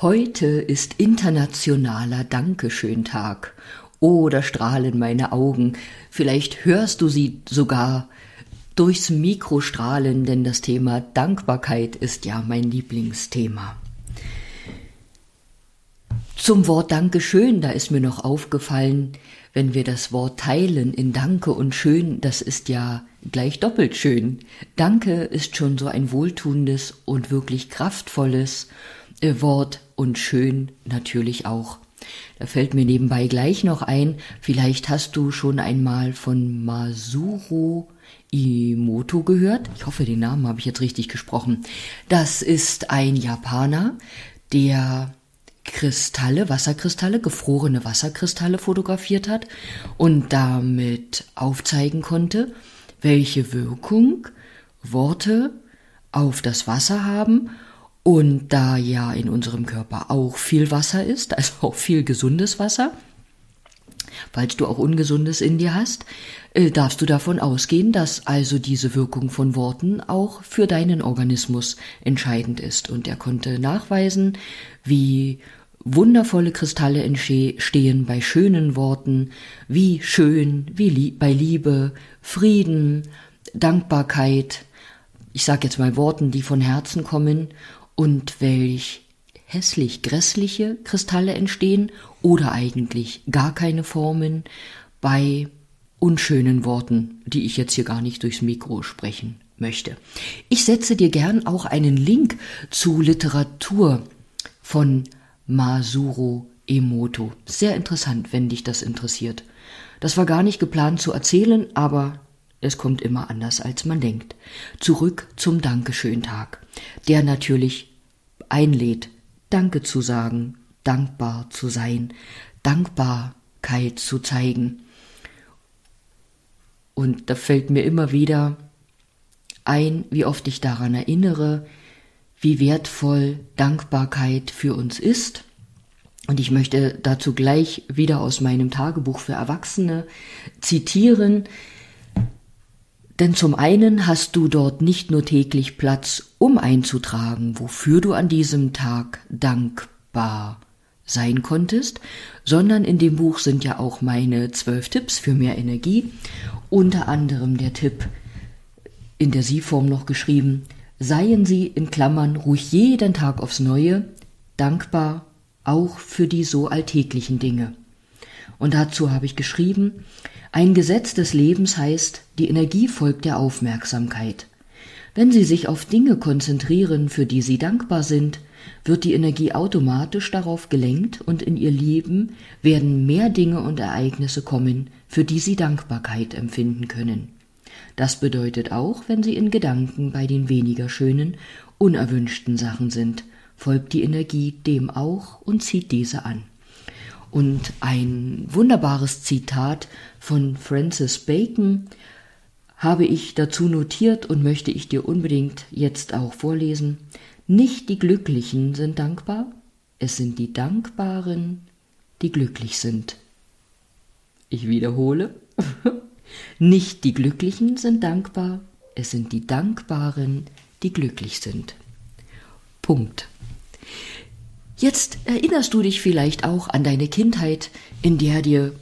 Heute ist internationaler Dankeschön-Tag. Oh, da strahlen meine Augen. Vielleicht hörst du sie sogar durchs Mikro strahlen, denn das Thema Dankbarkeit ist ja mein Lieblingsthema. Zum Wort Dankeschön, da ist mir noch aufgefallen, wenn wir das Wort teilen in Danke und Schön, das ist ja gleich doppelt schön. Danke ist schon so ein wohltuendes und wirklich kraftvolles Wort und schön natürlich auch. Da fällt mir nebenbei gleich noch ein, vielleicht hast du schon einmal von Masuro Imoto gehört. Ich hoffe, den Namen habe ich jetzt richtig gesprochen. Das ist ein Japaner, der Kristalle, Wasserkristalle, gefrorene Wasserkristalle fotografiert hat und damit aufzeigen konnte, welche Wirkung Worte auf das Wasser haben und da ja in unserem Körper auch viel Wasser ist, also auch viel gesundes Wasser, falls du auch Ungesundes in dir hast, äh, darfst du davon ausgehen, dass also diese Wirkung von Worten auch für deinen Organismus entscheidend ist. Und er konnte nachweisen, wie wundervolle Kristalle entstehen bei schönen Worten, wie schön, wie lieb, bei Liebe, Frieden, Dankbarkeit, ich sage jetzt mal Worten, die von Herzen kommen und welch hässlich grässliche Kristalle entstehen oder eigentlich gar keine Formen bei unschönen Worten, die ich jetzt hier gar nicht durchs Mikro sprechen möchte. Ich setze dir gern auch einen Link zu Literatur von Masuro Emoto. Sehr interessant, wenn dich das interessiert. Das war gar nicht geplant zu erzählen, aber es kommt immer anders, als man denkt. Zurück zum Dankeschön-Tag, der natürlich einlädt, Danke zu sagen, dankbar zu sein, Dankbarkeit zu zeigen. Und da fällt mir immer wieder ein, wie oft ich daran erinnere, wie wertvoll Dankbarkeit für uns ist. Und ich möchte dazu gleich wieder aus meinem Tagebuch für Erwachsene zitieren, denn zum einen hast du dort nicht nur täglich Platz, um einzutragen, wofür du an diesem Tag dankbar sein konntest, sondern in dem Buch sind ja auch meine zwölf Tipps für mehr Energie, unter anderem der Tipp in der Sie-Form noch geschrieben, seien Sie in Klammern ruhig jeden Tag aufs Neue dankbar, auch für die so alltäglichen Dinge. Und dazu habe ich geschrieben, ein Gesetz des Lebens heißt, die Energie folgt der Aufmerksamkeit. Wenn Sie sich auf Dinge konzentrieren, für die Sie dankbar sind, wird die Energie automatisch darauf gelenkt und in Ihr Leben werden mehr Dinge und Ereignisse kommen, für die Sie Dankbarkeit empfinden können. Das bedeutet auch, wenn Sie in Gedanken bei den weniger schönen, unerwünschten Sachen sind, folgt die Energie dem auch und zieht diese an. Und ein wunderbares Zitat von Francis Bacon habe ich dazu notiert und möchte ich dir unbedingt jetzt auch vorlesen. Nicht die Glücklichen sind dankbar, es sind die Dankbaren, die glücklich sind. Ich wiederhole. Nicht die Glücklichen sind dankbar, es sind die Dankbaren, die glücklich sind. Punkt. Jetzt erinnerst du dich vielleicht auch an deine Kindheit, in der dir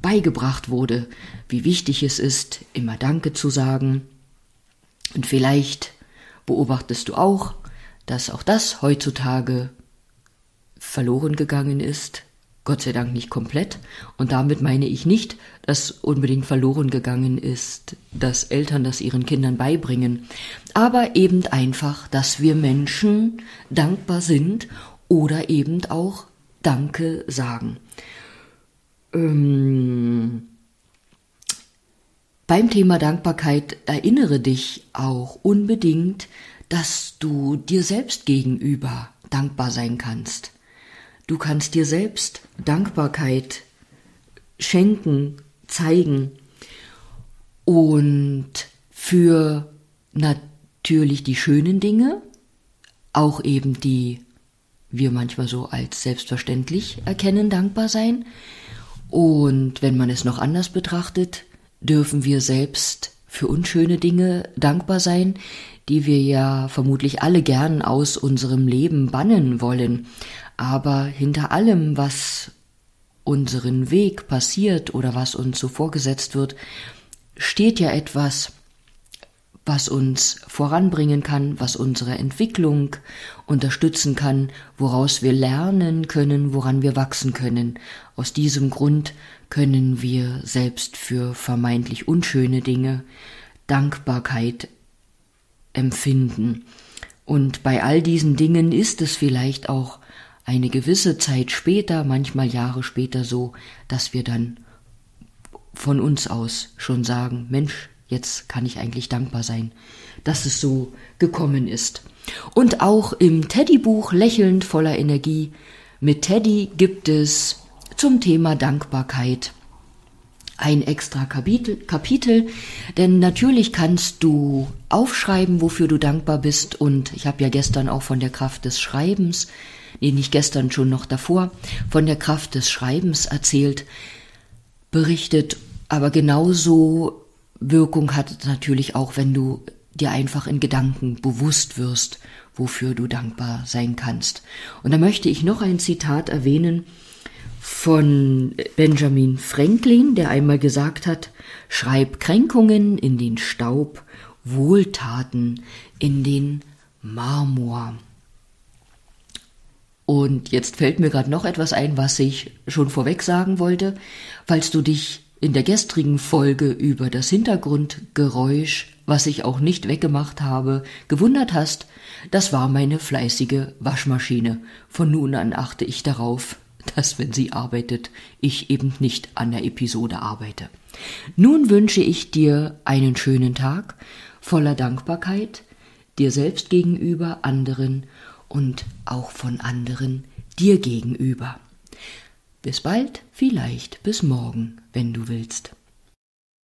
beigebracht wurde, wie wichtig es ist, immer Danke zu sagen. Und vielleicht beobachtest du auch, dass auch das heutzutage verloren gegangen ist. Gott sei Dank nicht komplett. Und damit meine ich nicht, dass unbedingt verloren gegangen ist, dass Eltern das ihren Kindern beibringen, aber eben einfach, dass wir Menschen dankbar sind oder eben auch Danke sagen. Ähm, beim Thema Dankbarkeit erinnere dich auch unbedingt, dass du dir selbst gegenüber dankbar sein kannst. Du kannst dir selbst Dankbarkeit schenken, zeigen und für natürlich die schönen Dinge, auch eben die wir manchmal so als selbstverständlich erkennen, dankbar sein. Und wenn man es noch anders betrachtet, dürfen wir selbst für unschöne Dinge dankbar sein, die wir ja vermutlich alle gern aus unserem Leben bannen wollen. Aber hinter allem, was unseren Weg passiert oder was uns so vorgesetzt wird, steht ja etwas, was uns voranbringen kann, was unsere Entwicklung unterstützen kann, woraus wir lernen können, woran wir wachsen können. Aus diesem Grund können wir selbst für vermeintlich unschöne Dinge Dankbarkeit empfinden. Und bei all diesen Dingen ist es vielleicht auch eine gewisse Zeit später, manchmal Jahre später so, dass wir dann von uns aus schon sagen, Mensch, jetzt kann ich eigentlich dankbar sein, dass es so gekommen ist. Und auch im Teddy-Buch Lächelnd voller Energie mit Teddy gibt es zum Thema Dankbarkeit ein extra Kapitel, Kapitel, denn natürlich kannst du aufschreiben, wofür du dankbar bist und ich habe ja gestern auch von der Kraft des Schreibens, nee, nicht gestern schon noch davor, von der Kraft des Schreibens erzählt, berichtet, aber genauso Wirkung hat es natürlich auch, wenn du dir einfach in Gedanken bewusst wirst, wofür du dankbar sein kannst. Und da möchte ich noch ein Zitat erwähnen von Benjamin Franklin, der einmal gesagt hat, schreib Kränkungen in den Staub, Wohltaten in den Marmor. Und jetzt fällt mir gerade noch etwas ein, was ich schon vorweg sagen wollte. Falls du dich in der gestrigen Folge über das Hintergrundgeräusch, was ich auch nicht weggemacht habe, gewundert hast, das war meine fleißige Waschmaschine. Von nun an achte ich darauf, dass wenn sie arbeitet, ich eben nicht an der Episode arbeite. Nun wünsche ich dir einen schönen Tag voller Dankbarkeit, dir selbst gegenüber, anderen und auch von anderen dir gegenüber. Bis bald, vielleicht bis morgen, wenn du willst.